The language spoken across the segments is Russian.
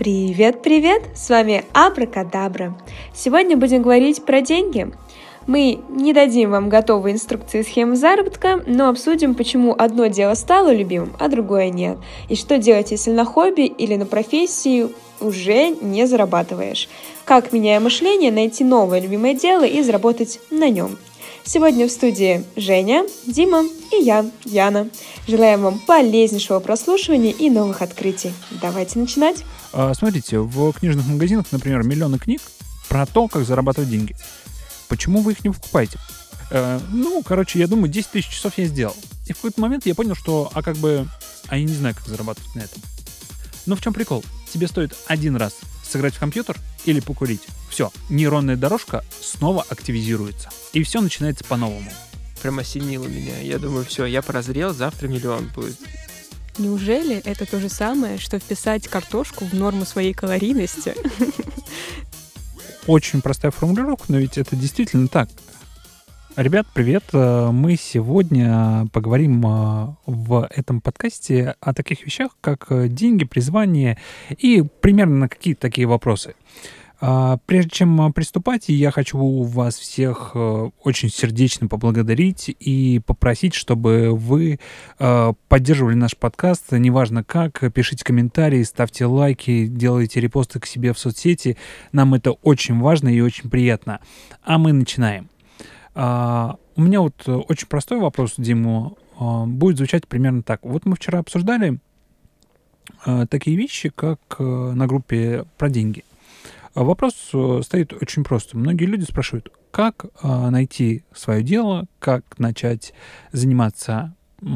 Привет-привет! С вами Абракадабра. Сегодня будем говорить про деньги. Мы не дадим вам готовые инструкции схемы заработка, но обсудим, почему одно дело стало любимым, а другое нет. И что делать, если на хобби или на профессии уже не зарабатываешь. Как, меняя мышление, найти новое любимое дело и заработать на нем. Сегодня в студии Женя, Дима и я, Яна. Желаем вам полезнейшего прослушивания и новых открытий. Давайте начинать. А, смотрите, в книжных магазинах, например, миллионы книг про то, как зарабатывать деньги. Почему вы их не покупаете? Э, ну, короче, я думаю, 10 тысяч часов я сделал. И в какой-то момент я понял, что, а как бы, а я не знаю, как зарабатывать на этом. Но в чем прикол? Тебе стоит один раз сыграть в компьютер или покурить. Все, нейронная дорожка снова активизируется. И все начинается по-новому. Прям осенило меня. Я думаю, все, я прозрел, завтра миллион будет. Неужели это то же самое, что вписать картошку в норму своей калорийности? Очень простая формулировка, но ведь это действительно так. Ребят, привет! Э, мы сегодня поговорим э, в этом подкасте о таких вещах, как э, деньги, призвание и примерно на какие-то такие вопросы. А, прежде чем приступать, я хочу вас всех э, очень сердечно поблагодарить и попросить, чтобы вы э, поддерживали наш подкаст, неважно как, пишите комментарии, ставьте лайки, делайте репосты к себе в соцсети. Нам это очень важно и очень приятно. А мы начинаем. А, у меня вот очень простой вопрос, Диму, а, будет звучать примерно так. Вот мы вчера обсуждали такие вещи, как э, на группе про деньги. А вопрос э, стоит очень просто. Многие люди спрашивают, как э, найти свое дело, как начать заниматься э,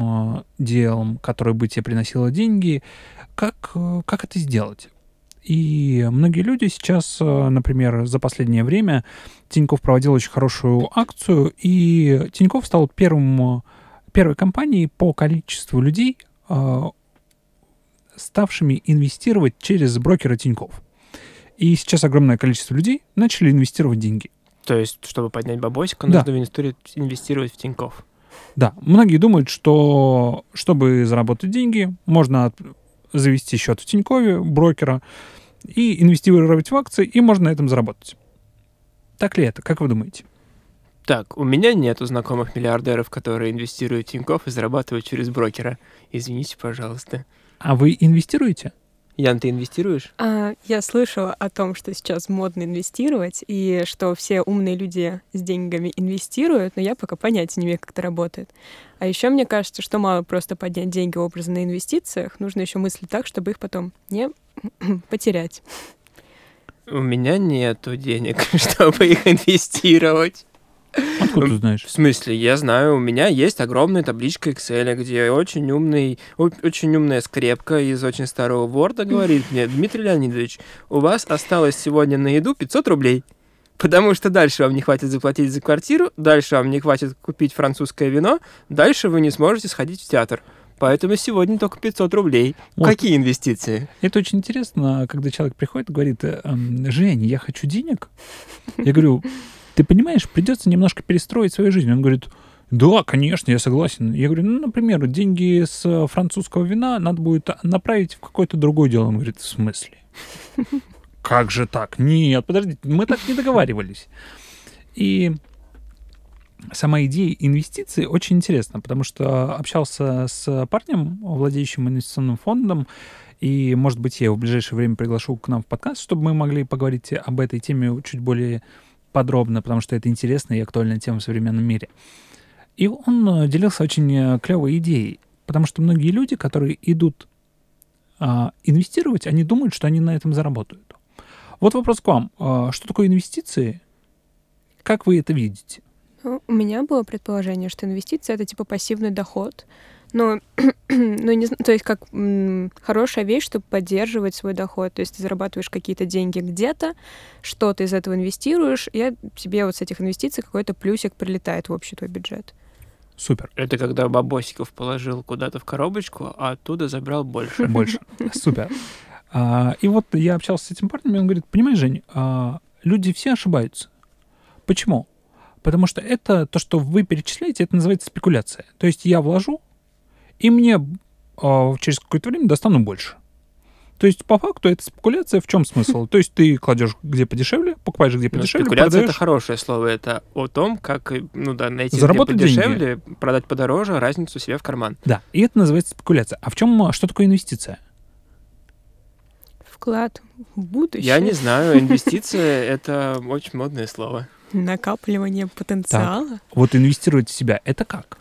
делом, которое бы тебе приносило деньги, как, как это сделать. И многие люди сейчас, например, за последнее время Тиньков проводил очень хорошую акцию, и Тиньков стал первым, первой компанией по количеству людей, ставшими инвестировать через брокера Тиньков. И сейчас огромное количество людей начали инвестировать деньги. То есть, чтобы поднять бабосик, да. нужно инвестировать, в Тиньков. Да, многие думают, что чтобы заработать деньги, можно завести счет в Тинькове, брокера, и инвестировать в акции, и можно на этом заработать. Так ли это? Как вы думаете? Так, у меня нету знакомых миллиардеров, которые инвестируют в Тиньков и зарабатывают через брокера. Извините, пожалуйста. А вы инвестируете? Ян, ты инвестируешь? А, я слышала о том, что сейчас модно инвестировать, и что все умные люди с деньгами инвестируют, но я пока понятия не имею, как это работает. А еще мне кажется, что мало просто поднять деньги образно на инвестициях, нужно еще мыслить так, чтобы их потом не потерять. У меня нету денег, чтобы их инвестировать. Откуда ты знаешь? В смысле, я знаю, у меня есть огромная табличка Excel, где очень умный, очень умная скрепка из очень старого Word говорит мне, Дмитрий Леонидович, у вас осталось сегодня на еду 500 рублей. Потому что дальше вам не хватит заплатить за квартиру, дальше вам не хватит купить французское вино, дальше вы не сможете сходить в театр. Поэтому сегодня только 500 рублей. Вот. Какие инвестиции? Это очень интересно, когда человек приходит и говорит, «Эм, Жень, я хочу денег. Я говорю, ты понимаешь, придется немножко перестроить свою жизнь. Он говорит, да, конечно, я согласен. Я говорю, ну, например, деньги с французского вина надо будет направить в какое-то другое дело. Он говорит, в смысле? Как же так? Нет, подождите, мы так не договаривались. И сама идея инвестиций очень интересна, потому что общался с парнем, владеющим инвестиционным фондом, и, может быть, я его в ближайшее время приглашу к нам в подкаст, чтобы мы могли поговорить об этой теме чуть более подробно, потому что это интересная и актуальная тема в современном мире. И он э, делился очень э, клевой идеей, потому что многие люди, которые идут а, инвестировать, они думают, что они на этом заработают. Вот вопрос к вам. А, что такое инвестиции? Как вы это видите? Ну, у меня было предположение, что инвестиции это типа пассивный доход, но, ну, не, то есть как м, хорошая вещь, чтобы поддерживать свой доход. То есть ты зарабатываешь какие-то деньги где-то, что ты из этого инвестируешь, и тебе вот с этих инвестиций какой-то плюсик прилетает в общий твой бюджет. Супер. Это когда бабосиков положил куда-то в коробочку, а оттуда забрал больше. Больше. Супер. А, и вот я общался с этим парнем, и он говорит, понимаешь, Жень, а, люди все ошибаются. Почему? Потому что это то, что вы перечисляете, это называется спекуляция. То есть я вложу, и мне э, через какое-то время достану больше. То есть, по факту, это спекуляция в чем смысл? То есть, ты кладешь где подешевле, покупаешь где Но подешевле, спекуляция это продаешь. хорошее слово. Это о том, как ну да, найти Заработать где деньги. подешевле, продать подороже, разницу себе в карман. Да, и это называется спекуляция. А в чем, что такое инвестиция? Вклад в будущее. Я не знаю, инвестиция это очень модное слово. Накапливание потенциала. Вот инвестировать в себя, это как?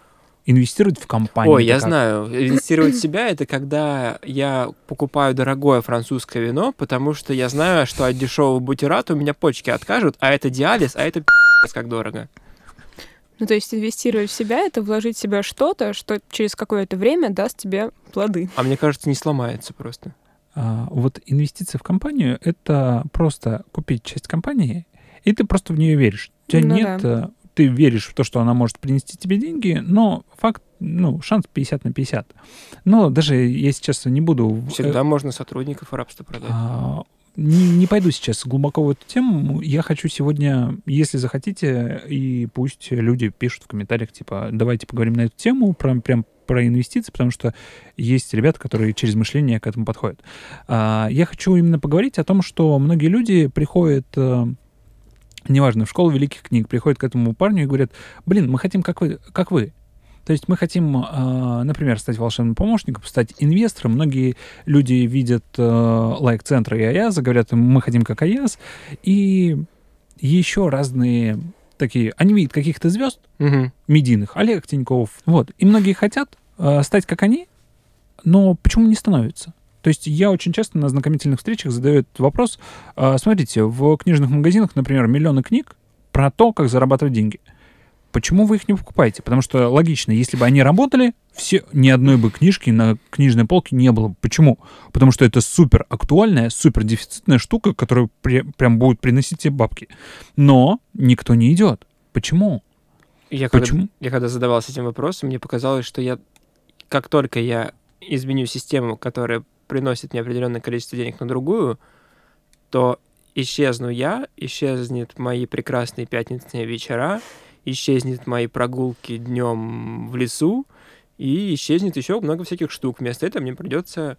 Инвестировать в компанию. Ой, я как? знаю. Инвестировать в себя это когда я покупаю дорогое французское вино, потому что я знаю, что от дешевого бутерата у меня почки откажут, а это диализ, а это пи***ц как дорого. Ну, то есть инвестировать в себя — это вложить в себя что-то, что через какое-то время даст тебе плоды. А мне кажется, не сломается просто. А, вот инвестиция в компанию — это просто купить часть компании, и ты просто в нее веришь. У тебя Ну нет... э, Ты веришь в то, что она может принести тебе деньги, но факт, ну, шанс 50 на 50. Но даже я сейчас не буду... э, Всегда можно сотрудников в рабство продать. а, не, не пойду сейчас глубоко в эту тему. Я хочу сегодня, если захотите, и пусть люди пишут в комментариях, типа, давайте поговорим на эту тему, про, прям про инвестиции, потому что есть ребята, которые через мышление к этому подходят. А, я хочу именно поговорить о том, что многие люди приходят, э, неважно, в школу великих книг, приходят к этому парню и говорят, блин, мы хотим, как вы, как вы. То есть мы хотим, э, например, стать волшебным помощником, стать инвестором. Многие люди видят э, лайк-центры и Аяза, говорят, мы хотим как Аяз. И еще разные такие... Они видят каких-то звезд Мгм. медийных, Олег Тиньков. Вот. И многие хотят э, стать как они, но почему не становятся? То есть я очень часто на знакомительных встречах задаю этот вопрос. А, Смотрите, в книжных магазинах, например, миллионы книг про то, как зарабатывать деньги. Почему вы их не покупаете? Потому что логично, если бы они работали, все, ни одной бы книжки на книжной полке не было. бы. Почему? Потому что это супер актуальная, супер дефицитная штука, которая пре- прям будет приносить тебе бабки. Но никто не идет. Почему? Я когда, Почему? я когда задавался этим вопросом, мне показалось, что я, как только я изменю систему, которая приносит мне определенное количество денег на другую, то исчезну я, исчезнет мои прекрасные пятничные вечера, исчезнет мои прогулки днем в лесу, и исчезнет еще много всяких штук. Вместо этого мне придется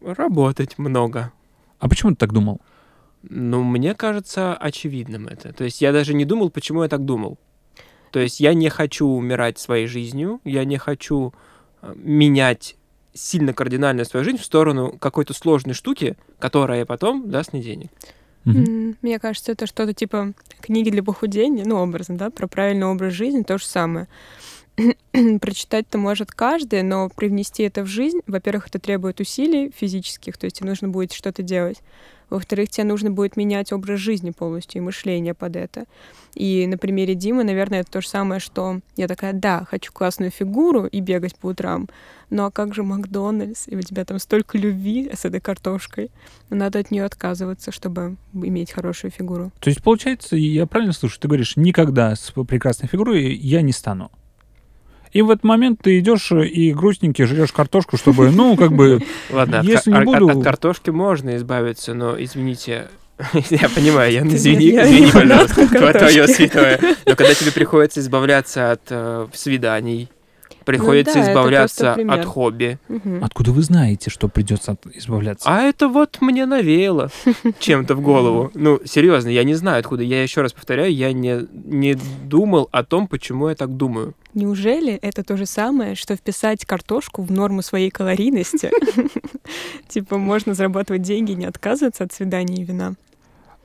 работать много. А почему ты так думал? Ну, мне кажется очевидным это. То есть я даже не думал, почему я так думал. То есть я не хочу умирать своей жизнью, я не хочу э, менять сильно кардинально свою жизнь в сторону какой-то сложной штуки, которая потом даст мне денег. М, Мне кажется, это что-то типа книги для похудения, ну, образно, да, про правильный образ жизни, то же самое. Прочитать-то может каждый, но привнести это в жизнь, во-первых, это требует усилий физических, то есть тебе нужно будет что-то делать. Во-вторых, тебе нужно будет менять образ жизни полностью и мышление под это. И на примере Димы, наверное, это то же самое, что я такая, да, хочу классную фигуру и бегать по утрам, ну а как же Макдональдс? И у тебя там столько любви с этой картошкой. Надо от нее отказываться, чтобы иметь хорошую фигуру. То есть, получается, я правильно слышу, ты говоришь, никогда с прекрасной фигурой я не стану. И в этот момент ты идешь и грустненький жрешь картошку, чтобы, ну, как бы... Ладно, от, Если ка- не от- буду- от картошки можно избавиться, но извините, я понимаю, я извини, извини, пожалуйста, тво- твое святое. Но когда тебе приходится избавляться от э, свиданий, приходится да, это избавляться от хобби, Мгм. Откуда вы знаете, что придется от- избавляться? А это вот мне навеяло чем-то в голову. Ну, серьезно, я не знаю откуда. Я еще раз повторяю, я не, не думал о том, почему я так думаю. Неужели это то же самое, что вписать картошку в норму своей калорийности? Типа можно зарабатывать деньги, не отказываться от свиданий и вина.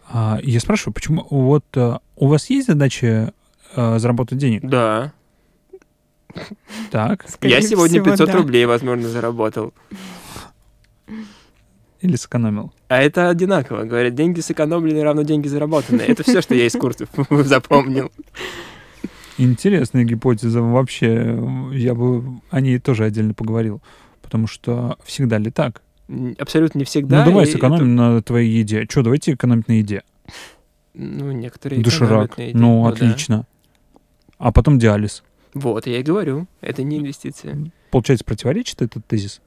А, я спрашиваю, почему вот э, у вас есть задача э, заработать денег? Да. Так. Скорее я сегодня всего, 500 да. рублей, возможно, заработал. Или сэкономил? А это одинаково. Говорят, деньги сэкономленные равно деньги заработанные. Это все, что я из курсов запомнил. Интересная гипотеза. Вообще, я бы о ней тоже отдельно поговорил. Потому что всегда ли так? Абсолютно не всегда. ну, давай сэкономим на твоей еде. Что, давайте экономить на еде. это- ну, некоторые экономят на еде. Ну, да. отлично. А потом диализ. Вот, я и говорю. Это не инвестиция. Получается, противоречит этот тезис?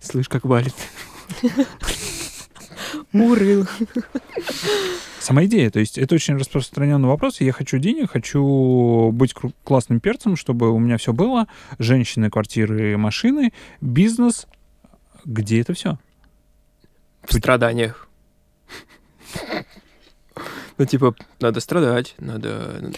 Слышь, как валит. Урыл. Сама идея, то есть это очень распространенный вопрос. Я хочу денег, хочу быть классным перцем, чтобы у меня все было. Женщины, квартиры, машины, бизнес. Где это все? В страданиях. Ну, типа, надо страдать, надо...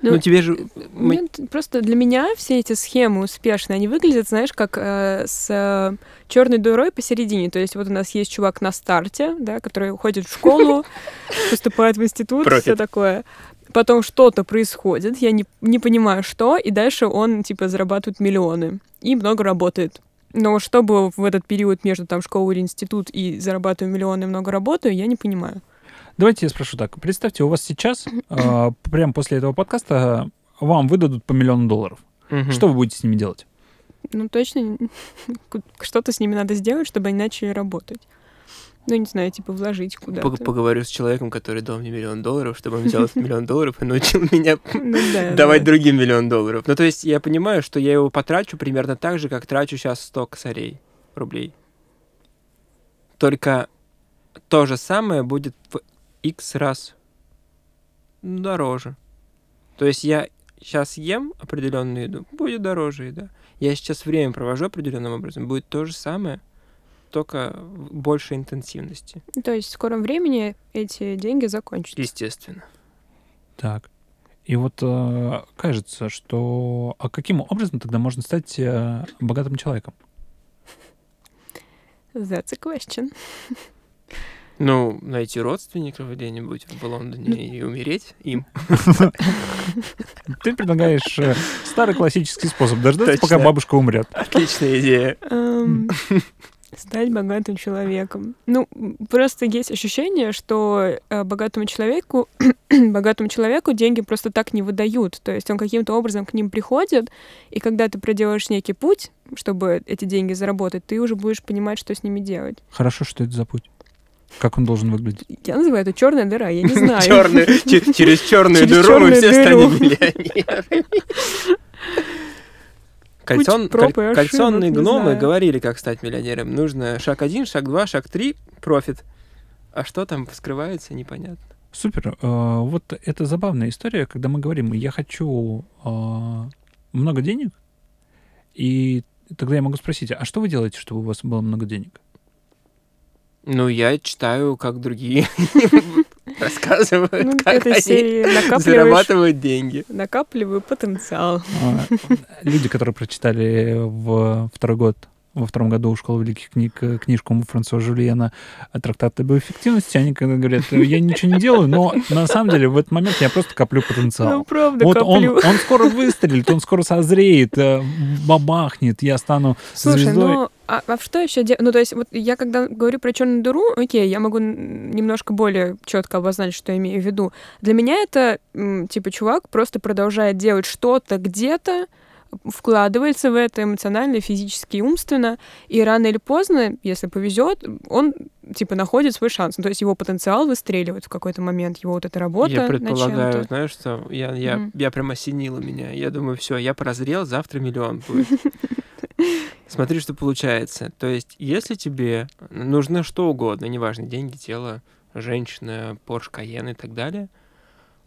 Ну, Ну, тебе же... Нет, просто для меня все эти схемы успешные, они выглядят, знаешь, как э, с черной дырой посередине. То есть вот у нас есть чувак на старте, да, который уходит в школу, поступает в институт, все такое. Потом что-то происходит, я не, не понимаю, что, и дальше он, типа, зарабатывает миллионы и много работает. Но чтобы в этот период между там школой или институт и зарабатываю миллионы и много работаю, я не понимаю. Давайте я спрошу так. Представьте, у вас сейчас, э, прямо после этого подкаста, вам выдадут по миллиону долларов. Мгм. Что вы будете с ними делать? Ну, точно, что-то с ними надо сделать, чтобы они начали работать. Ну, не знаю, типа вложить куда-то. Пог- Поговорю с человеком, который дал мне миллион долларов, чтобы он взял этот миллион долларов и научил меня Ну, да, давать да. другим миллион долларов. Ну, то есть я понимаю, что я его потрачу примерно так же, как трачу сейчас 100 косарей рублей. Только то же самое будет в x раз дороже. То есть я сейчас ем определенную еду, будет дороже еда. Я сейчас время провожу определенным образом, будет то же самое, только в большей интенсивности, То есть в скором времени эти деньги закончатся. естественно. Так. И вот э, кажется, что... А каким образом тогда можно стать э, богатым человеком? That's a question. Ну, найти родственников где-нибудь в Ну, Лондоне и умереть им. Ты предлагаешь э, старый классический способ дождаться, пока бабушка умрет. Отличная идея. Стать богатым человеком. Ну, просто есть ощущение, что э, богатому человеку, богатому человеку деньги просто так не выдают. То есть он каким-то образом к ним приходит, и когда ты проделаешь некий путь, чтобы эти деньги заработать, ты уже будешь понимать, что с ними делать. Хорошо, что это за путь? Как он должен выглядеть? Я называю это черная дыра, я не знаю. Через черную Через дыру мы все дыру. станем миллионерами. Кольцон- коль- ошибок, Кольцонные гномы знаю. говорили, как стать миллионером. Нужно шаг один, шаг два, шаг три, профит. А что там скрывается, непонятно. Супер. Э, Вот это забавная история, когда мы говорим, я хочу э, много денег, и тогда я могу спросить, а что вы делаете, чтобы у вас было много денег? Ну, я читаю, как другие рассказывают, Ну, как они зарабатывают деньги. накапливаю потенциал. А, Люди, которые прочитали в второй год, во втором году школы великих книг книжку Франсуа Жульена «Трактат об эффективности», они когда говорят, я ничего не делаю, но на самом деле в этот момент я просто коплю Ну, потенциал. правда, Вот он, коплю. он скоро выстрелит, он скоро созреет, э, бабахнет, я стану Слушай, звездой. ну а, а что еще делать? Ну, то есть, вот я когда говорю про черную дыру, окей, я могу немножко более четко обозначить, что я имею в виду. Для меня это типа чувак просто продолжает делать что-то где-то, вкладывается в это эмоционально, физически и умственно, и рано или поздно, если повезет, он типа находит свой шанс. Ну, то есть его потенциал выстреливает в какой-то момент, его вот эта работа Я предполагаю, знаешь, что я, я, Мгм. я прям осенило меня. Я думаю, все, я прозрел, завтра миллион будет. Смотри, что получается. То есть, если тебе нужно что угодно, неважно, деньги, тело, женщина, Porsche Cayenne и так далее,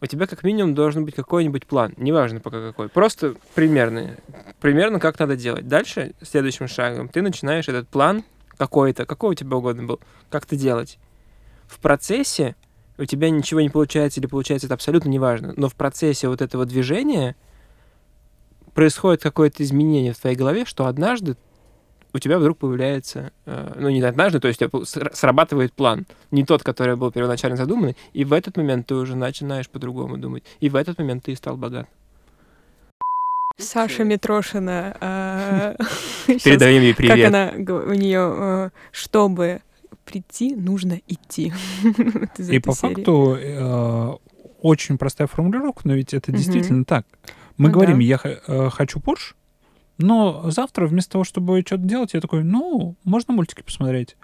у тебя как минимум должен быть какой-нибудь план, неважно пока какой, просто примерный, примерно как надо делать. Дальше, следующим шагом, ты начинаешь этот план какой-то, какой у тебя угодно был, как-то делать. В процессе у тебя ничего не получается или получается, это абсолютно неважно, но в процессе вот этого движения происходит какое-то изменение в твоей голове, что однажды у тебя вдруг появляется, э, ну не однажды, то есть у тебя сра- срабатывает план, не тот, который был первоначально задуманный, и в этот момент ты уже начинаешь по-другому думать, и в этот момент ты стал богат. Саша Митрошина. щас Передаем ей Как привет. она, г- у нее, чтобы прийти, нужно идти. И по факту э, очень простая формулировка, но ведь это действительно так. Мы Ну говорим, я э, хочу Porsche, но завтра вместо того, чтобы что-то делать, я такой, ну, можно мультики посмотреть,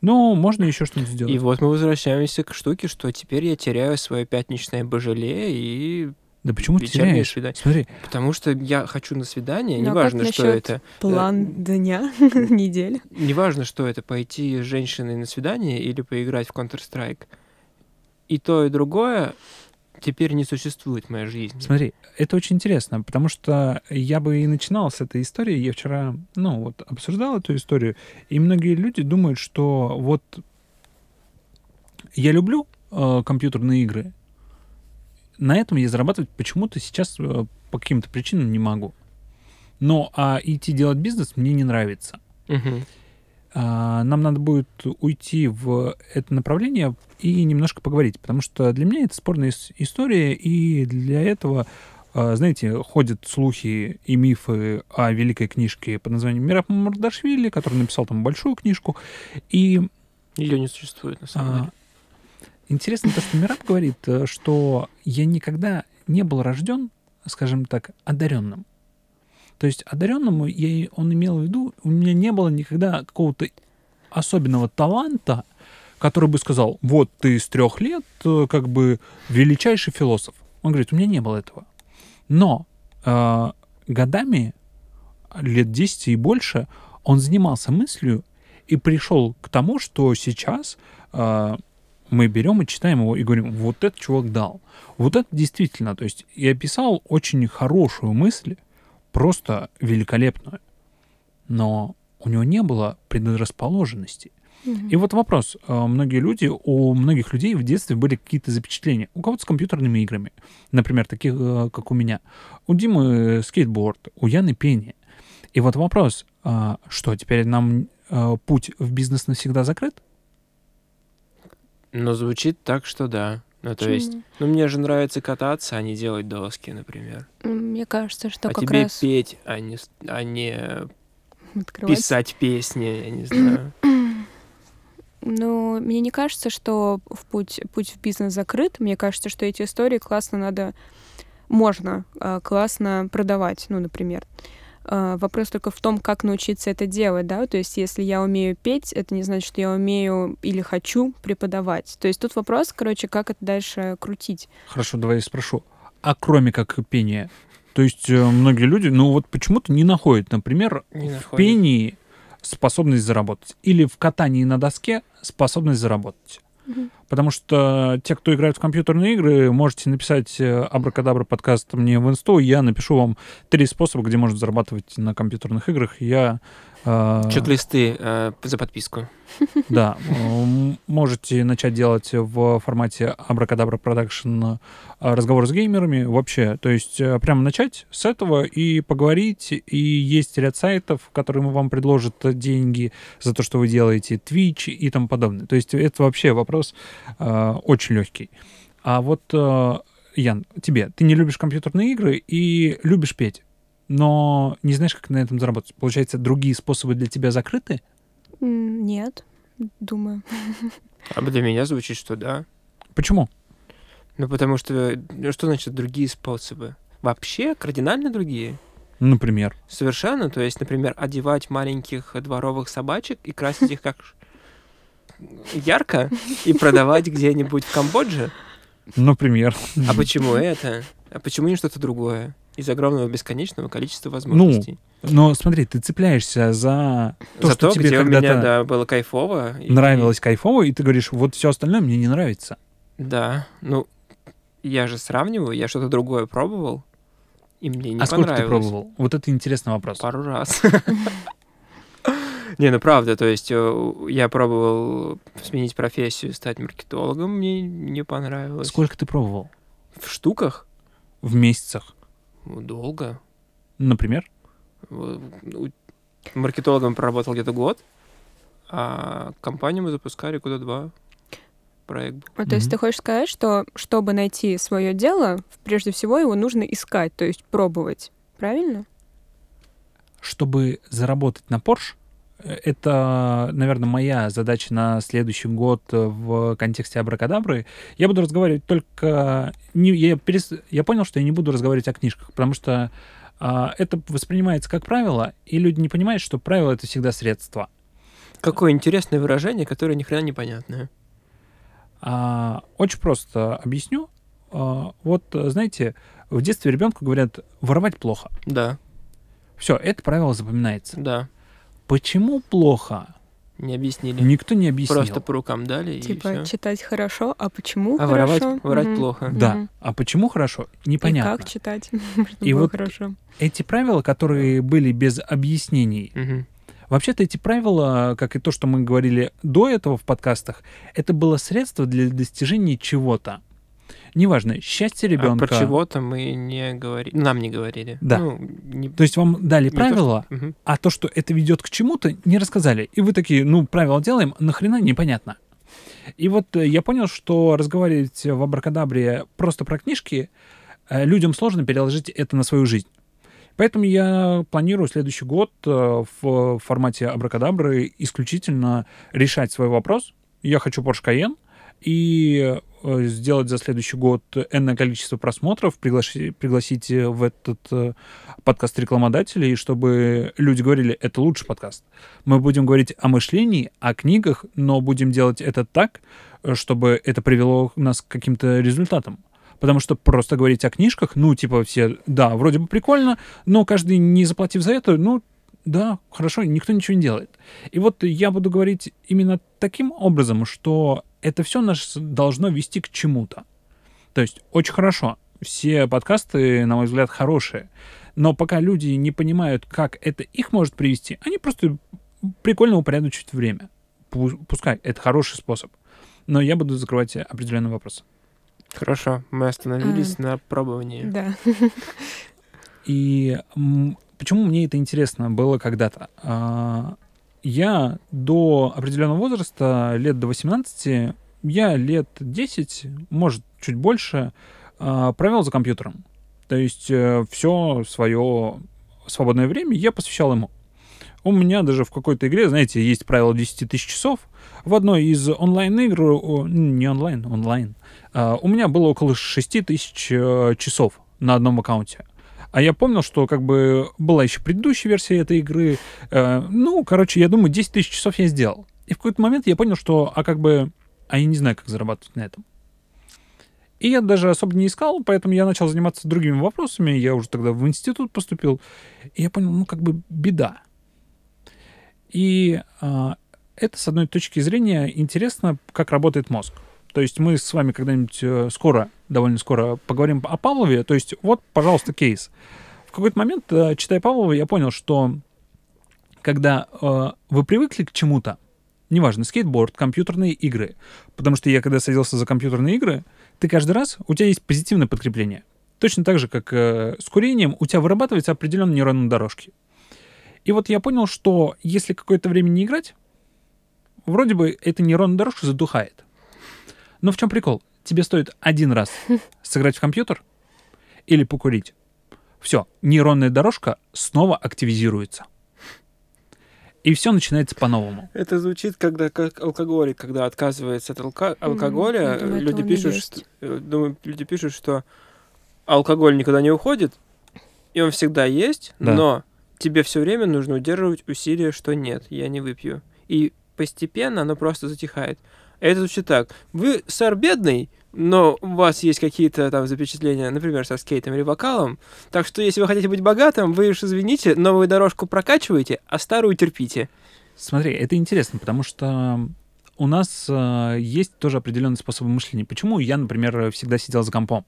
ну, можно еще что-нибудь сделать. И вот мы возвращаемся к штуке, что теперь я теряю свое пятничное божеле, и Да почему ты теряешь? свидание. Смотри, потому что я хочу на свидание, Ну, а неважно, что это. План дня, недели. Неважно, что это, пойти с женщиной на свидание или поиграть в Counter-Strike. и то, и другое теперь не существует в моей жизни. Смотри, это очень интересно, потому что я бы и начинал с этой истории. Я вчера, ну, вот обсуждал эту историю, и многие люди думают, что вот я люблю э, компьютерные игры, на этом я зарабатывать почему-то сейчас э, по каким-то причинам не могу. Но а идти делать бизнес мне не нравится. Мгм. А, нам надо будет уйти в это направление и немножко поговорить, потому что для меня это спорная ис- история, и для этого, а, знаете, ходят слухи и мифы о великой книжке под названием «Мираб Мардашвили», который написал там большую книжку, и Ее не существует, на самом а, деле. Интересно то, что Мираб говорит, э, что я никогда не был рожден, скажем так, одаренным. То есть одаренному я, он имел в виду, у меня не было никогда какого-то особенного таланта, который бы сказал, вот ты с трех лет э, как бы величайший философ. Он говорит, у меня не было этого. Но э, годами, лет 10 и больше, он занимался мыслью и пришел к тому, что сейчас э, мы берем и читаем его и говорим, вот этот чувак дал. Вот это действительно, то есть я описал очень хорошую мысль, просто великолепную, но у него не было предрасположенности. Мгм. И вот вопрос. э, Многие люди, у многих людей в детстве были какие-то запечатления. У кого-то с компьютерными играми, например, таких, э, как у меня. У Димы скейтборд, у Яны пение. И вот вопрос, что теперь нам э, путь в бизнес навсегда закрыт? Но звучит так, что да. Ну, то есть, Почему? ну, мне же нравится кататься, а не делать доски, например. М, Мне кажется, что а как тебе раз петь, а не, а не открывать писать песни, я не знаю. Ну, мне не кажется, что в путь, путь в бизнес закрыт. Мне кажется, что эти истории классно надо... Можно а, классно продавать, ну, например. А, Вопрос только в том, как научиться это делать, да, то есть если я умею петь, это не значит, что я умею или хочу преподавать. То есть тут вопрос, короче, как это дальше крутить. Хорошо, давай я спрошу. А кроме как пения? То есть э, многие люди, ну вот почему-то не находят, например, Не в находят. пении способность заработать. Или в катании на доске способность заработать. Мгм. Потому что те, кто играет в компьютерные игры, можете написать э, абракадабра подкаст мне в инсту, я напишу вам три способа, где можно зарабатывать на компьютерных играх. Я Чек-листы э, за подписку. да, м, можете начать делать в формате Абракадабра Продакшн разговор с геймерами вообще. То есть э, прямо начать с этого и поговорить. И есть ряд сайтов, которые вам предложат деньги за то, что вы делаете, Twitch и тому подобное. То есть это вообще вопрос э, очень легкий. А вот, э, Ян, тебе, ты не любишь компьютерные игры и любишь петь, но не знаешь, как на этом заработать. Получается, другие способы для тебя закрыты? Нет, думаю. А для меня звучит, что да. Почему? Ну, потому что, ну, что значит другие способы? Вообще кардинально другие. Например. Совершенно. То есть, например, одевать маленьких дворовых собачек и красить их как ярко и продавать где-нибудь в Камбодже. Например. А почему это? А почему не что-то другое? Из огромного бесконечного количества возможностей. Но смотри, ты цепляешься за то, За что то, тебе где у меня, когда-то да, было кайфово. и- нравилось кайфово, и ты говоришь, вот все остальное мне не нравится. Да. Ну, я же сравниваю, я что-то другое пробовал, и мне не а сколько понравилось. ты пробовал? Вот это интересный вопрос. Пару раз. Не, ну правда, то есть э, я пробовал сменить профессию, стать маркетологом, мне не понравилось. Сколько ты пробовал? В штуках? В месяцах, Ну, долго. например? Ну, Маркетологом проработал где-то год, а компанию мы запускали года два. Проект был. Ну, То есть ты хочешь сказать, что чтобы найти свое дело, прежде всего его нужно искать, то есть пробовать. Правильно? Чтобы заработать на Porsche, это, наверное, моя задача на следующий год э, в контексте абракадабры. Я буду разговаривать только... Не, я, перес- я понял, что я не буду разговаривать о книжках, потому что а, это воспринимается как правило, и люди не понимают, что правило — это всегда средство. Какое интересное выражение, которое ни хрена непонятное. А, очень просто объясню. А, вот, знаете, в детстве ребенку говорят, воровать плохо. Да, Все, это правило запоминается. да. Почему плохо? Не объяснили. Никто не объяснил. Просто по рукам дали и Типа все. читать хорошо, а почему А хорошо? воровать, воровать Мгм. плохо. Да. Мгм. А почему хорошо? И Непонятно. как читать, чтобы И было вот хорошо. Эти правила, которые были без объяснений, Мгм. Вообще-то эти правила, как и то, что мы говорили до этого в подкастах, это было средство для достижения чего-то. Неважно, счастье А ребенка. про чего-то мы не говорили. Нам не говорили. Да. Ну, не- То есть вам дали не то, правила, что- Мгм. а то, что это ведет к чему-то, не рассказали. И вы такие, ну, правила делаем, нахрена непонятно. И вот э, я понял, что разговаривать в Абракадабре просто про книжки э, людям сложно переложить это на свою жизнь. Поэтому я планирую следующий год э, в формате Абракадабры исключительно решать свой вопрос. Я хочу Porsche Cayenne и сделать за следующий год энное количество просмотров, приглаши- пригласить э, в этот э, подкаст рекламодателей, чтобы люди говорили, это лучший подкаст. Мы будем говорить о мышлении, о книгах, но будем делать это так, э, чтобы это привело нас к каким-то результатам. Потому что просто говорить о книжках, ну, типа все, да, вроде бы прикольно, но каждый, не заплатив за это, ну, да, хорошо, никто ничего не делает. И вот я буду говорить именно таким образом, что это все нас должно вести к чему-то. То есть очень хорошо. Все подкасты, на мой взгляд, хорошие. Но пока люди не понимают, как это их может привести, они просто прикольно упорядочивают время. Пу- Пускай это хороший способ. Но я буду закрывать определенные вопросы. Хорошо, мы остановились на пробовании. Да. И почему мне это интересно было когда-то? Я до определенного возраста, лет до 18, я лет 10, может, чуть больше, а, провел за компьютером. То есть все свое свободное время я посвящал ему. У меня даже в какой-то игре, знаете, есть правило 10 тысяч часов. В одной из онлайн-игр, не онлайн, онлайн, а, у меня было около 6 тысяч э, часов на одном аккаунте. А я помнил, что как бы была еще предыдущая версия этой игры. Э, ну, короче, я думаю, 10 тысяч часов я сделал. И в какой-то момент я понял, что, а как бы, а я не знаю, как зарабатывать на этом. И я даже особо не искал, поэтому я начал заниматься другими вопросами. Я уже тогда в институт поступил. И я понял, ну, как бы беда. И а, это, с одной точки зрения, интересно, как работает мозг. То есть мы с вами когда-нибудь э, скоро, довольно скоро поговорим о Павлове. То есть вот, пожалуйста, кейс. В какой-то момент, э, читая Павлова, я понял, что когда э, вы привыкли к чему-то, неважно, скейтборд, компьютерные игры, потому что я, когда садился за компьютерные игры, ты каждый раз, у тебя есть позитивное подкрепление. Точно так же, как э, с курением, у тебя вырабатываются определенные нейронные дорожки. И вот я понял, что если какое-то время не играть, вроде бы эта нейронная дорожка задухает. Но в чем прикол? Тебе стоит один раз сыграть в компьютер или покурить. Все, нейронная дорожка снова активизируется. И все начинается по-новому. Это звучит когда как алкоголик, когда отказывается от алка- алкоголя. думаю, люди это он и пишут, что, э, думаю, люди пишут, что алкоголь никуда не уходит, и он всегда есть, Да. но тебе все время нужно удерживать усилие, что нет, я не выпью. И постепенно оно просто затихает. Это звучит так. Вы сэр бедный, но у вас есть какие-то там запечатления, например, со скейтом или вокалом. Так что, если вы хотите быть богатым, вы уж извините, новую дорожку прокачиваете, а старую терпите. Смотри, это интересно, потому что у нас э, есть тоже определенные способы мышления. Почему я, например, всегда сидел за компом?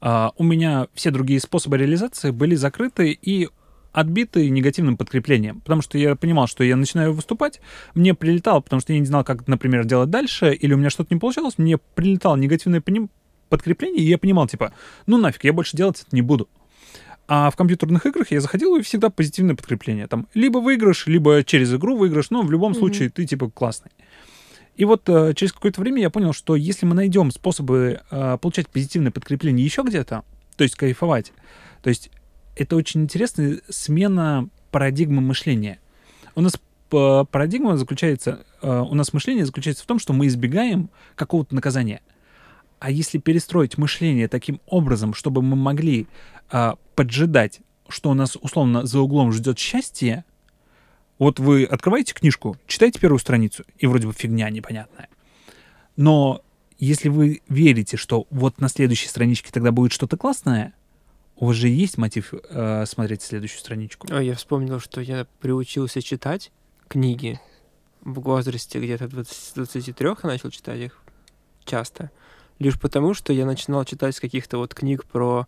А, у меня все другие способы реализации были закрыты и отбиты негативным подкреплением. Потому что я понимал, что я начинаю выступать, мне прилетало, потому что я не знал, как, например, делать дальше, или у меня что-то не получалось, мне прилетало негативное подкрепление, и я понимал, типа, ну нафиг, я больше делать это не буду. А в компьютерных играх я заходил, и всегда позитивное подкрепление. Там либо выигрыш, либо через игру выигрыш, но в любом Мгм. случае ты, типа, классный. И вот э, через какое-то время я понял, что если мы найдем способы э, получать позитивное подкрепление еще где-то, то есть кайфовать, то есть это очень интересная смена парадигмы мышления. У нас п- парадигма заключается, э, у нас мышление заключается в том, что мы избегаем какого-то наказания. А если перестроить мышление таким образом, чтобы мы могли э, поджидать, что у нас условно за углом ждет счастье, вот вы открываете книжку, читаете первую страницу, и вроде бы фигня непонятная. Но если вы верите, что вот на следующей страничке тогда будет что-то классное, у вас же есть мотив э, смотреть следующую страничку. Ой, я вспомнил, что я приучился читать книги в возрасте где-то 20, 23 я начал читать их часто. Лишь потому, что я начинал читать с каких-то вот книг про а,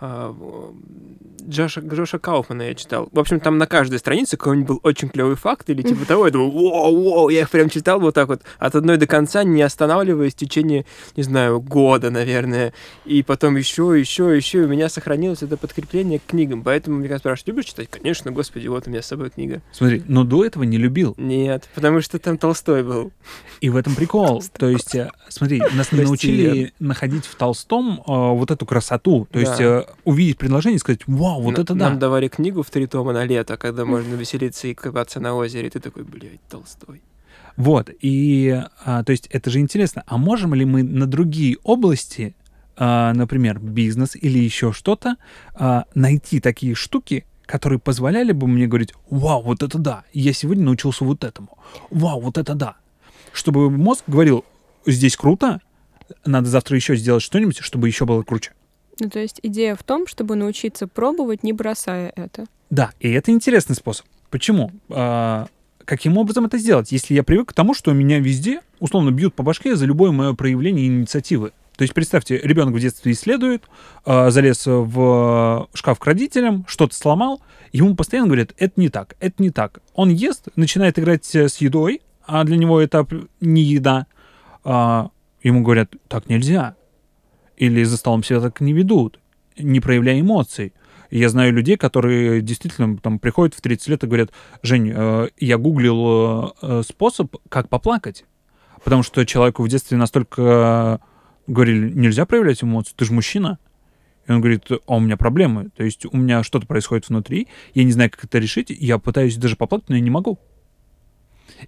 Джоша, Джоша Кауфмана я читал. В общем, там на каждой странице какой-нибудь был очень клевый факт или типа того. Я думал, воу, воу, я их прям читал вот так вот от одной до конца, не останавливаясь в течение, не знаю, года, наверное. И потом еще, еще, еще. У меня сохранилось это подкрепление к книгам. Поэтому меня спрашивают, любишь читать? Конечно, господи, вот у меня с собой книга. Смотри, но до этого не любил. Нет, потому что там Толстой был. И в этом прикол. То есть, э, смотри, нас не научили находить в Толстом э, вот эту красоту. То есть э, увидеть предложение и сказать, вау, вот Н- это да. Нам давали книгу в три тома на лето, когда можно веселиться и копаться на озере. И ты такой, блядь, Толстой. Вот, и, а, то есть, это же интересно. А можем ли мы на другие области, а, например, бизнес или еще что-то, а, найти такие штуки, которые позволяли бы мне говорить, вау, вот это да, я сегодня научился вот этому, вау, вот это да. Чтобы мозг говорил, здесь круто, надо завтра еще сделать что-нибудь, чтобы еще было круче. Ну, то есть идея в том, чтобы научиться пробовать, не бросая это. Да, и это интересный способ. Почему? А, каким образом это сделать, если я привык к тому, что меня везде условно бьют по башке за любое мое проявление инициативы? То есть представьте, ребенок в детстве исследует, а, залез в шкаф к родителям, что-то сломал, ему постоянно говорят, это не так, это не так. Он ест, начинает играть э, с едой, а для него это не еда. А, ему говорят, так нельзя. Или за столом себя так не ведут, не проявляя эмоций. Я знаю людей, которые действительно там приходят в 30 лет и говорят, Жень, э, я гуглил э, способ, как поплакать. Потому что человеку в детстве настолько говорили, нельзя проявлять эмоции, ты же мужчина. И он говорит, а у меня проблемы. То есть у меня что-то происходит внутри, я не знаю, как это решить, я пытаюсь даже поплакать, но я не могу.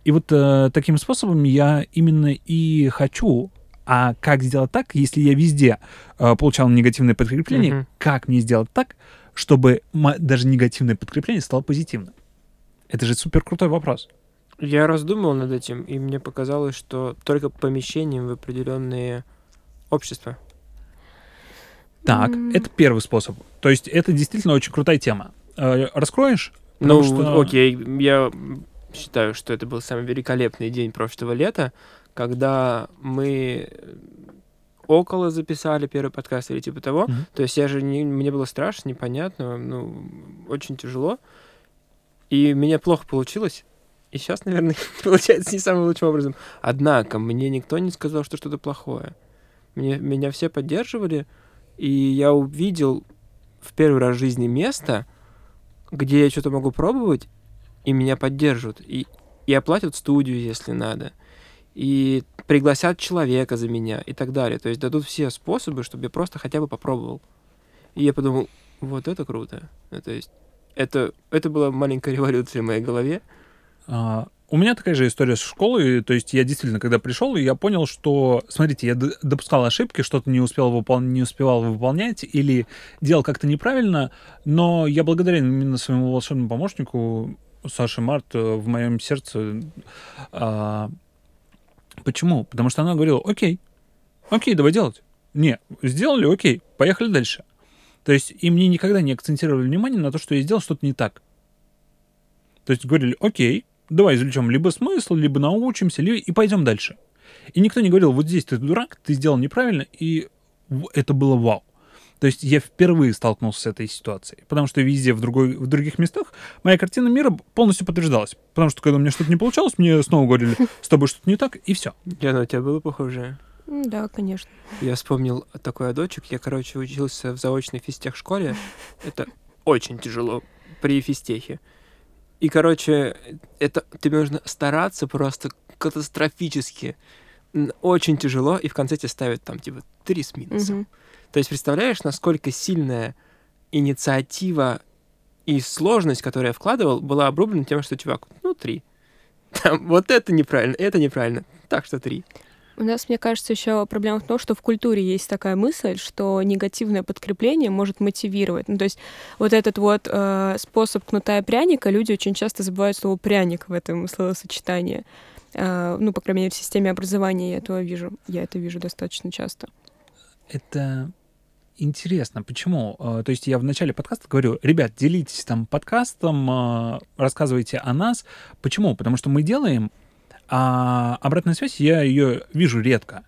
И вот э, таким способом я именно и хочу. А как сделать так, если я везде э, получал негативное подкрепление, Мгм. как мне сделать так, чтобы даже негативное подкрепление стало позитивным? Это же супер крутой вопрос. Я раздумывал над этим, и мне показалось, что только помещением в определенные общества. Так, М. это первый способ. То есть это действительно очень крутая тема. Э, раскроешь? Ну, что- окей, я считаю, что это был самый великолепный день прошлого лета, когда мы э, около записали первый подкаст или типа того. Мгм. То есть я же не, мне было страшно, непонятно, ну, очень тяжело. И меня плохо получилось. И сейчас, наверное, получается не самым лучшим образом. Однако, мне никто не сказал, что что-то плохое. Мне, меня все поддерживали, и я увидел в первый раз в жизни место, где я что-то могу пробовать, и меня поддержат. И, и оплатят студию, если надо. И пригласят человека за меня и так далее. То есть дадут все способы, чтобы я просто хотя бы попробовал. И я подумал, вот это круто. Ну, то есть это, это была маленькая революция в моей голове. А, У меня такая же история с школой. То есть я действительно, когда пришел, я понял, что, смотрите, я допускал ошибки, что-то не успел выпол- не успевал выполнять или делал как-то неправильно, но я благодарен именно своему волшебному помощнику Саше Март э, в моем сердце. А, Почему? Потому что она говорила, окей, окей, давай делать. Не, сделали, окей, поехали дальше. То есть и мне никогда не акцентировали внимание на то, что я сделал что-то не так. То есть говорили, окей, давай извлечем либо смысл, либо научимся, либо... и пойдем дальше. И никто не говорил, вот здесь ты дурак, ты сделал неправильно, и это было вау. То есть я впервые столкнулся с этой ситуацией, потому что везде, в, другой, в других местах, моя картина мира полностью подтверждалась. Потому что когда у меня что-то не получалось, мне снова говорили, с тобой что-то не так, и все. Яна, у тебя было похоже? Да, конечно. Я вспомнил такой адочек. Я, короче, учился в заочной физтех-школе. Это очень тяжело при физтехе. И, короче, это тебе нужно стараться просто катастрофически. Очень тяжело, и в конце тебе ставят там, типа, три с минусом. Мгм. То есть представляешь, насколько сильная инициатива и сложность, которую я вкладывал, была обрублена тем, что, чувак, ну, три. Там, вот это неправильно, это неправильно. Так что три. У нас, мне кажется, еще проблема в том, что в культуре есть такая мысль, что негативное подкрепление может мотивировать. Ну, то есть вот этот вот э, способ кнута и пряника, люди очень часто забывают слово пряник в этом словосочетании. Э, ну, по крайней мере, в системе образования я этого вижу. Я это вижу достаточно часто. Это интересно. Почему? Э, То есть я в начале подкаста говорю, ребят, делитесь там подкастом, э, рассказывайте о нас. Почему? Потому что мы делаем А обратная связь, я ее вижу редко.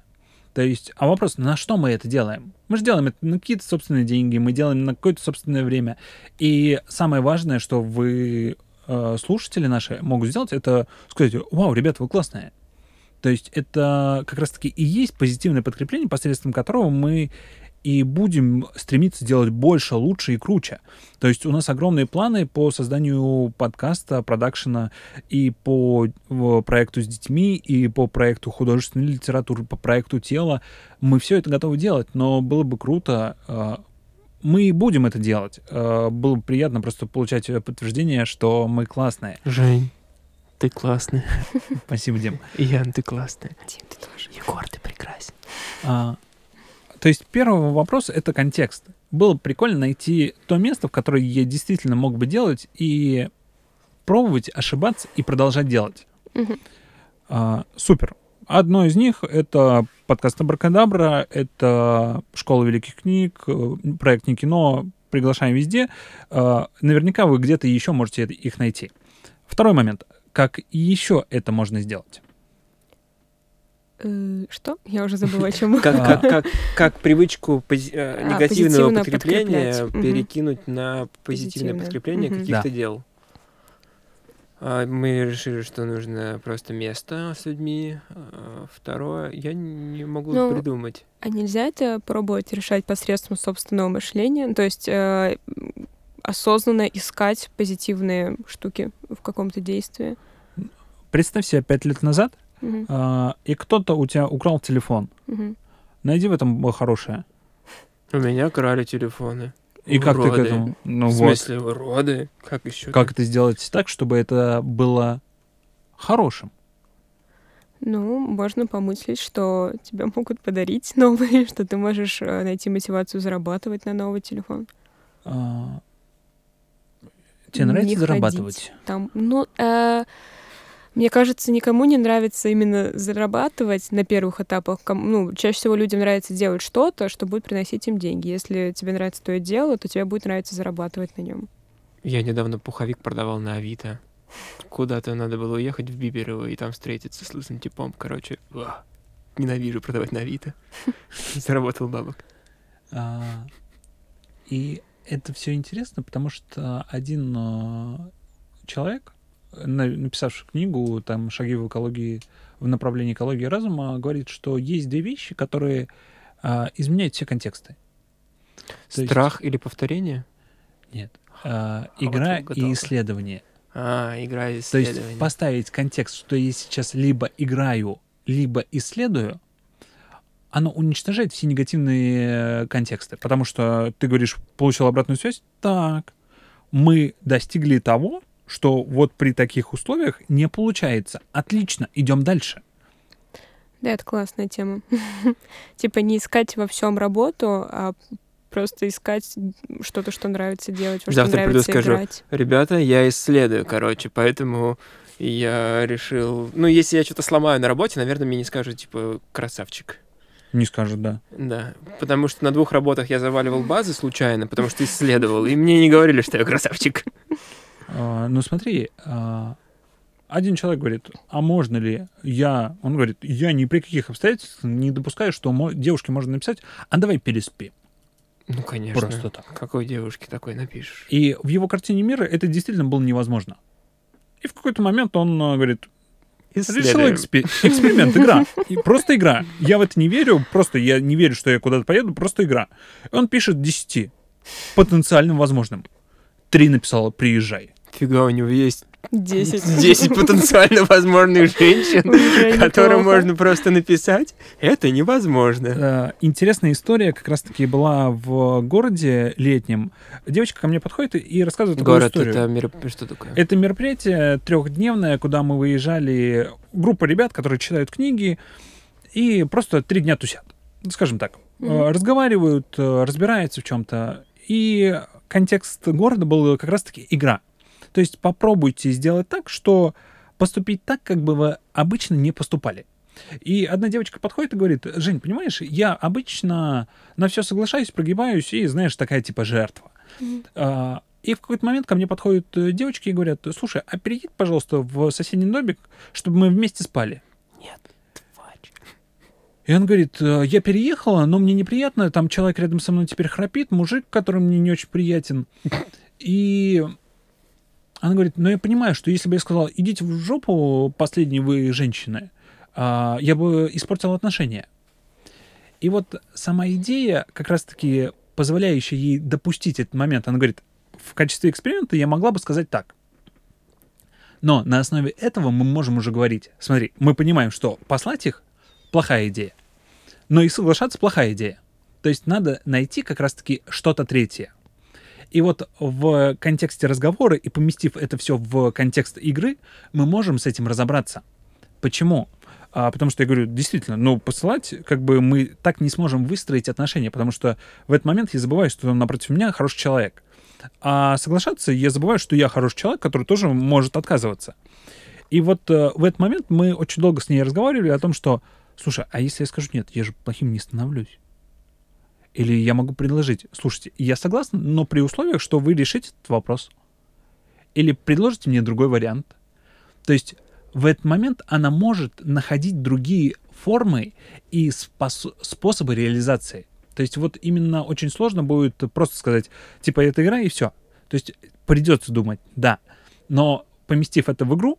То есть, а вопрос, на что мы это делаем? Мы же делаем это на какие-то собственные деньги, мы делаем на какое-то собственное время. И самое важное, что вы, э, слушатели наши, могут сделать, это сказать, вау, ребята, вы классные. То есть это как раз-таки и есть позитивное подкрепление, посредством которого мы и будем стремиться делать больше, лучше и круче. То есть у нас огромные планы по созданию подкаста, продакшена и по проекту с детьми, и по проекту художественной литературы, по проекту тела. Мы все это готовы делать, но было бы круто э, мы и будем это делать. Э, Было бы приятно просто получать подтверждение, что мы классные. Жень, ты классный. Спасибо, Дим. Ян, ты классный. Дим, ты тоже. Егор, ты прекрасен. То есть первый вопрос — это контекст. Было бы прикольно найти то место, в которое я действительно мог бы делать и пробовать, ошибаться и продолжать делать. А, супер. Одно из них — это подкаст Абракадабра, это Школа великих книг, э, проект «Не кино», приглашаем везде. А, Наверняка вы где-то еще можете их найти. Второй момент. Как еще это можно сделать? Э, Что? Я уже забыла, о чем. Как, как, как, как привычку пози- э, А, негативного подкрепления перекинуть на позитивное Позитивное. подкрепление каких-то Да. дел. А, Мы решили, что нужно просто место с людьми. А, Второе, я не могу Ну, придумать. А нельзя это пробовать решать посредством собственного мышления? Ну, То есть э, осознанно искать позитивные штуки в каком-то действии? Представь себе пять лет назад, Мгм, а, и кто-то у тебя украл телефон. мгм. Найди в этом хорошее. У меня крали телефоны. И как ты к Уроды. этому? Ну В вот. смысле, уроды? Как еще? Как это сделать так, чтобы это было хорошим? Ну, можно помыслить, что тебе могут подарить новый, что ты можешь э, найти мотивацию зарабатывать на новый телефон. А, Тебе Не нравится ходить. зарабатывать? Там, ну, э, мне кажется, никому не нравится именно зарабатывать на первых этапах. Ну, чаще всего людям нравится делать что-то, что будет приносить им деньги. Если тебе нравится твое дело, то тебе будет нравиться зарабатывать на нем. Я недавно пуховик продавал на Авито. Куда-то надо было уехать в Биберово и там встретиться с лысым типом. Короче, ненавижу продавать на Авито. Заработал бабок. А, И это все интересно, потому что один а, человек, написавший книгу там «Шаги в экологии», в направлении экологии разума, говорит, что есть две вещи, которые а, изменяют все контексты. То есть- Страх или повторение? Нет. А, вот игра готово. и исследование. А, игра и То есть исследование. поставить контекст, что я сейчас либо играю, либо исследую, оно уничтожает все негативные э, контексты. Потому что ты говоришь, получил обратную связь, так, мы достигли того, что вот при таких условиях не получается. Отлично, идем дальше. Да, это классная тема. Типа не искать во всем работу, а просто искать что-то, что нравится делать, во что Завтра приду, нравится скажу. играть. Ребята, я исследую, короче, поэтому я решил... Ну, если я что-то сломаю на работе, наверное, мне не скажут, типа, красавчик. Не скажут, да. Да, потому что на двух работах я заваливал базы случайно, потому что исследовал, и мне не говорили, что я красавчик. А, ну смотри, а, один человек говорит, а можно ли я... Он говорит, я ни при каких обстоятельствах не допускаю, что мо- девушке можно написать, а давай переспи. Ну, конечно. Просто так. Какой девушке такой напишешь? И в его картине мира это действительно было невозможно. И в какой-то момент он а, говорит, решил экспе- эксперимент, игра. И просто игра. Я в это не верю, просто я не верю, что я куда-то поеду, просто игра. И он пишет 10 потенциальным возможным. Три написала «приезжай». Фига, у него есть Десять. 10 потенциально возможных женщин, которым можно просто написать. Это невозможно. Э, Интересная история как раз-таки была в городе летнем. Девочка ко мне подходит и- и рассказывает такую Город историю. это что такое? Это мероприятие трехдневное, куда мы выезжали, группа ребят, которые читают книги, и просто три дня тусят. Скажем так. Э, Разговаривают, э, разбираются в чем-то. И контекст города был как раз-таки игра. То есть попробуйте сделать так, что поступить так, как бы вы обычно не поступали. И одна девочка подходит и говорит, Жень, понимаешь, я обычно на все соглашаюсь, прогибаюсь и, знаешь, такая типа жертва. А, И в какой-то момент ко мне подходят э, девочки и говорят, слушай, а переедь, пожалуйста, в соседний домик, чтобы мы вместе спали. Нет, тварь. И он говорит, «Э, я переехала, но мне неприятно, там человек рядом со мной теперь храпит, мужик, который мне не очень приятен. И она говорит, ну я понимаю, что если бы я сказал, идите в жопу, последние вы женщины, а, я бы испортил отношения. И вот сама идея, как раз-таки позволяющая ей допустить этот момент, она говорит, в качестве эксперимента я могла бы сказать так. Но на основе этого мы можем уже говорить, смотри, мы понимаем, что послать их плохая идея, но и соглашаться плохая идея. То есть надо найти как раз-таки что-то третье. И вот в контексте разговора и поместив это все в контекст игры, мы можем с этим разобраться. Почему? А, потому что я говорю, действительно, ну, посылать, как бы мы так не сможем выстроить отношения, потому что в этот момент я забываю, что напротив меня хороший человек. А соглашаться я забываю, что я хороший человек, который тоже может отказываться. И вот э, в этот момент мы очень долго с ней разговаривали о том, что, слушай, а если я скажу нет, я же плохим не становлюсь. Или я могу предложить, слушайте, я согласна, но при условиях, что вы решите этот вопрос. Или предложите мне другой вариант. То есть в этот момент она может находить другие формы и спос- способы реализации. То есть вот именно очень сложно будет просто сказать, типа, это игра и все. То есть придется думать, да. Но поместив это в игру,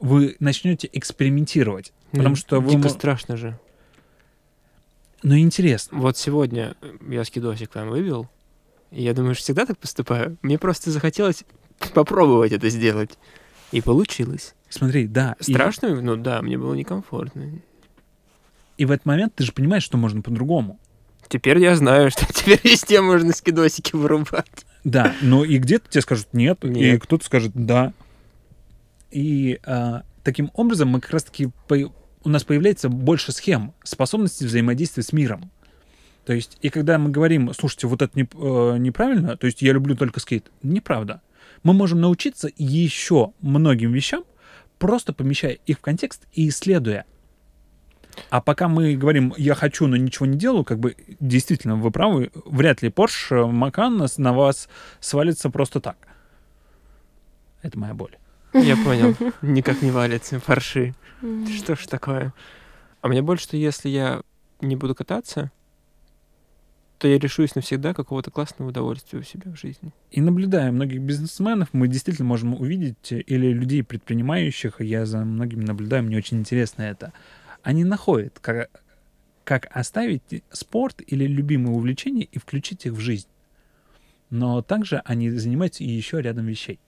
вы начнете экспериментировать. Потому что вы... Дико страшно же. Ну, интересно. Вот сегодня я скидосик вам вывел, и я думаю, что всегда так поступаю. Мне просто захотелось попробовать это сделать. И получилось. Смотри, да. и- Страшно? Ну да, мне было некомфортно. И, в этот момент ты же понимаешь, что можно по-другому. Теперь я знаю, что теперь везде можно скидосики вырубать. Да, но и где-то тебе скажут нет, и Нет. кто-то скажет да. И а, таким образом мы как раз-таки по- у нас появляется больше схем, способности взаимодействия с миром. То есть, и когда мы говорим, слушайте, вот это не- э, неправильно, то есть я люблю только скейт, неправда. Мы можем научиться еще многим вещам, просто помещая их в контекст и исследуя. А пока мы говорим, я хочу, но ничего не делаю, как бы действительно, вы правы, вряд ли Porsche Macan на- вас свалится просто так. Это моя боль. Я понял. Никак не валится. Парши. Что ж такое? А мне больше, что если я не буду кататься, то я лишусь навсегда какого-то классного удовольствия у себя в жизни. И наблюдая многих бизнесменов, мы действительно можем увидеть, э, или людей предпринимающих, я за многими наблюдаю, мне очень интересно это, они находят, как, как оставить спорт или любимые увлечения и включить их в жизнь. Но также они занимаются и еще рядом вещей.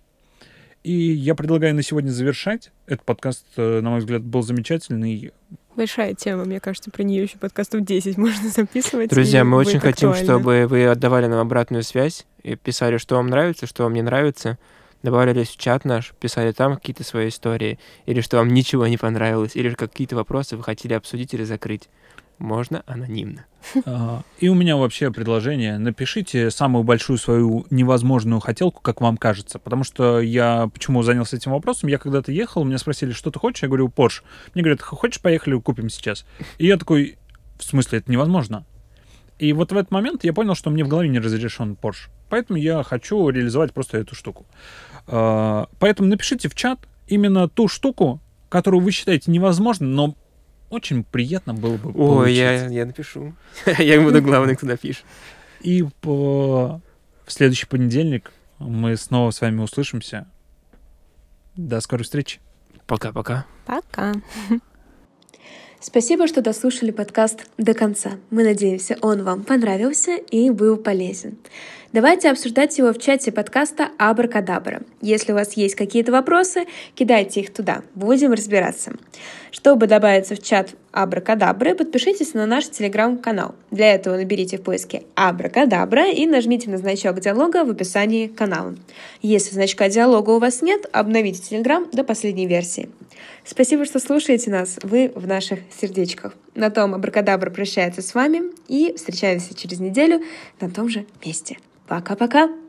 И я предлагаю на сегодня завершать. Этот подкаст, э, на мой взгляд, был замечательный. Большая тема, мне кажется, про нее еще подкастов 10 можно записывать. Друзья, мы очень хотим, актуально. чтобы вы отдавали нам обратную связь и писали, что вам нравится, что вам не нравится. Добавлялись в чат наш, писали там какие-то свои истории, или что вам ничего не понравилось, или какие-то вопросы вы хотели обсудить или закрыть. Можно анонимно. А, И у меня вообще предложение. Напишите самую большую свою невозможную хотелку, как вам кажется. Потому что я почему занялся этим вопросом? Я когда-то ехал, меня спросили, что ты хочешь? Я говорю, Porsche. Мне говорят, хочешь, поехали, купим сейчас. И я такой, в смысле, это невозможно? И вот в этот момент я понял, что мне в голове не разрешен Porsche. Поэтому я хочу реализовать просто эту штуку. А, Поэтому напишите в чат именно ту штуку, которую вы считаете невозможно, но очень приятно было бы Ой, получить. я, я напишу. Я буду главный, кто напишет. И по... в следующий понедельник мы снова с вами услышимся. До скорой встречи. Пока-пока. Пока. Спасибо, что дослушали подкаст до конца. Мы надеемся, он вам понравился и был полезен. Давайте обсуждать его в чате подкаста Абракадабра. Если у вас есть какие-то вопросы, кидайте их туда, будем разбираться. Чтобы добавиться в чат Абракадабры, подпишитесь на наш телеграм-канал. Для этого наберите в поиске Абракадабра и нажмите на значок диалога в описании канала. Если значка диалога у вас нет, обновите телеграм до последней версии. Спасибо, что слушаете нас. Вы в наших сердечках. На том Абракадабра прощается с вами и встречаемся через неделю на том же месте. Пока-пока!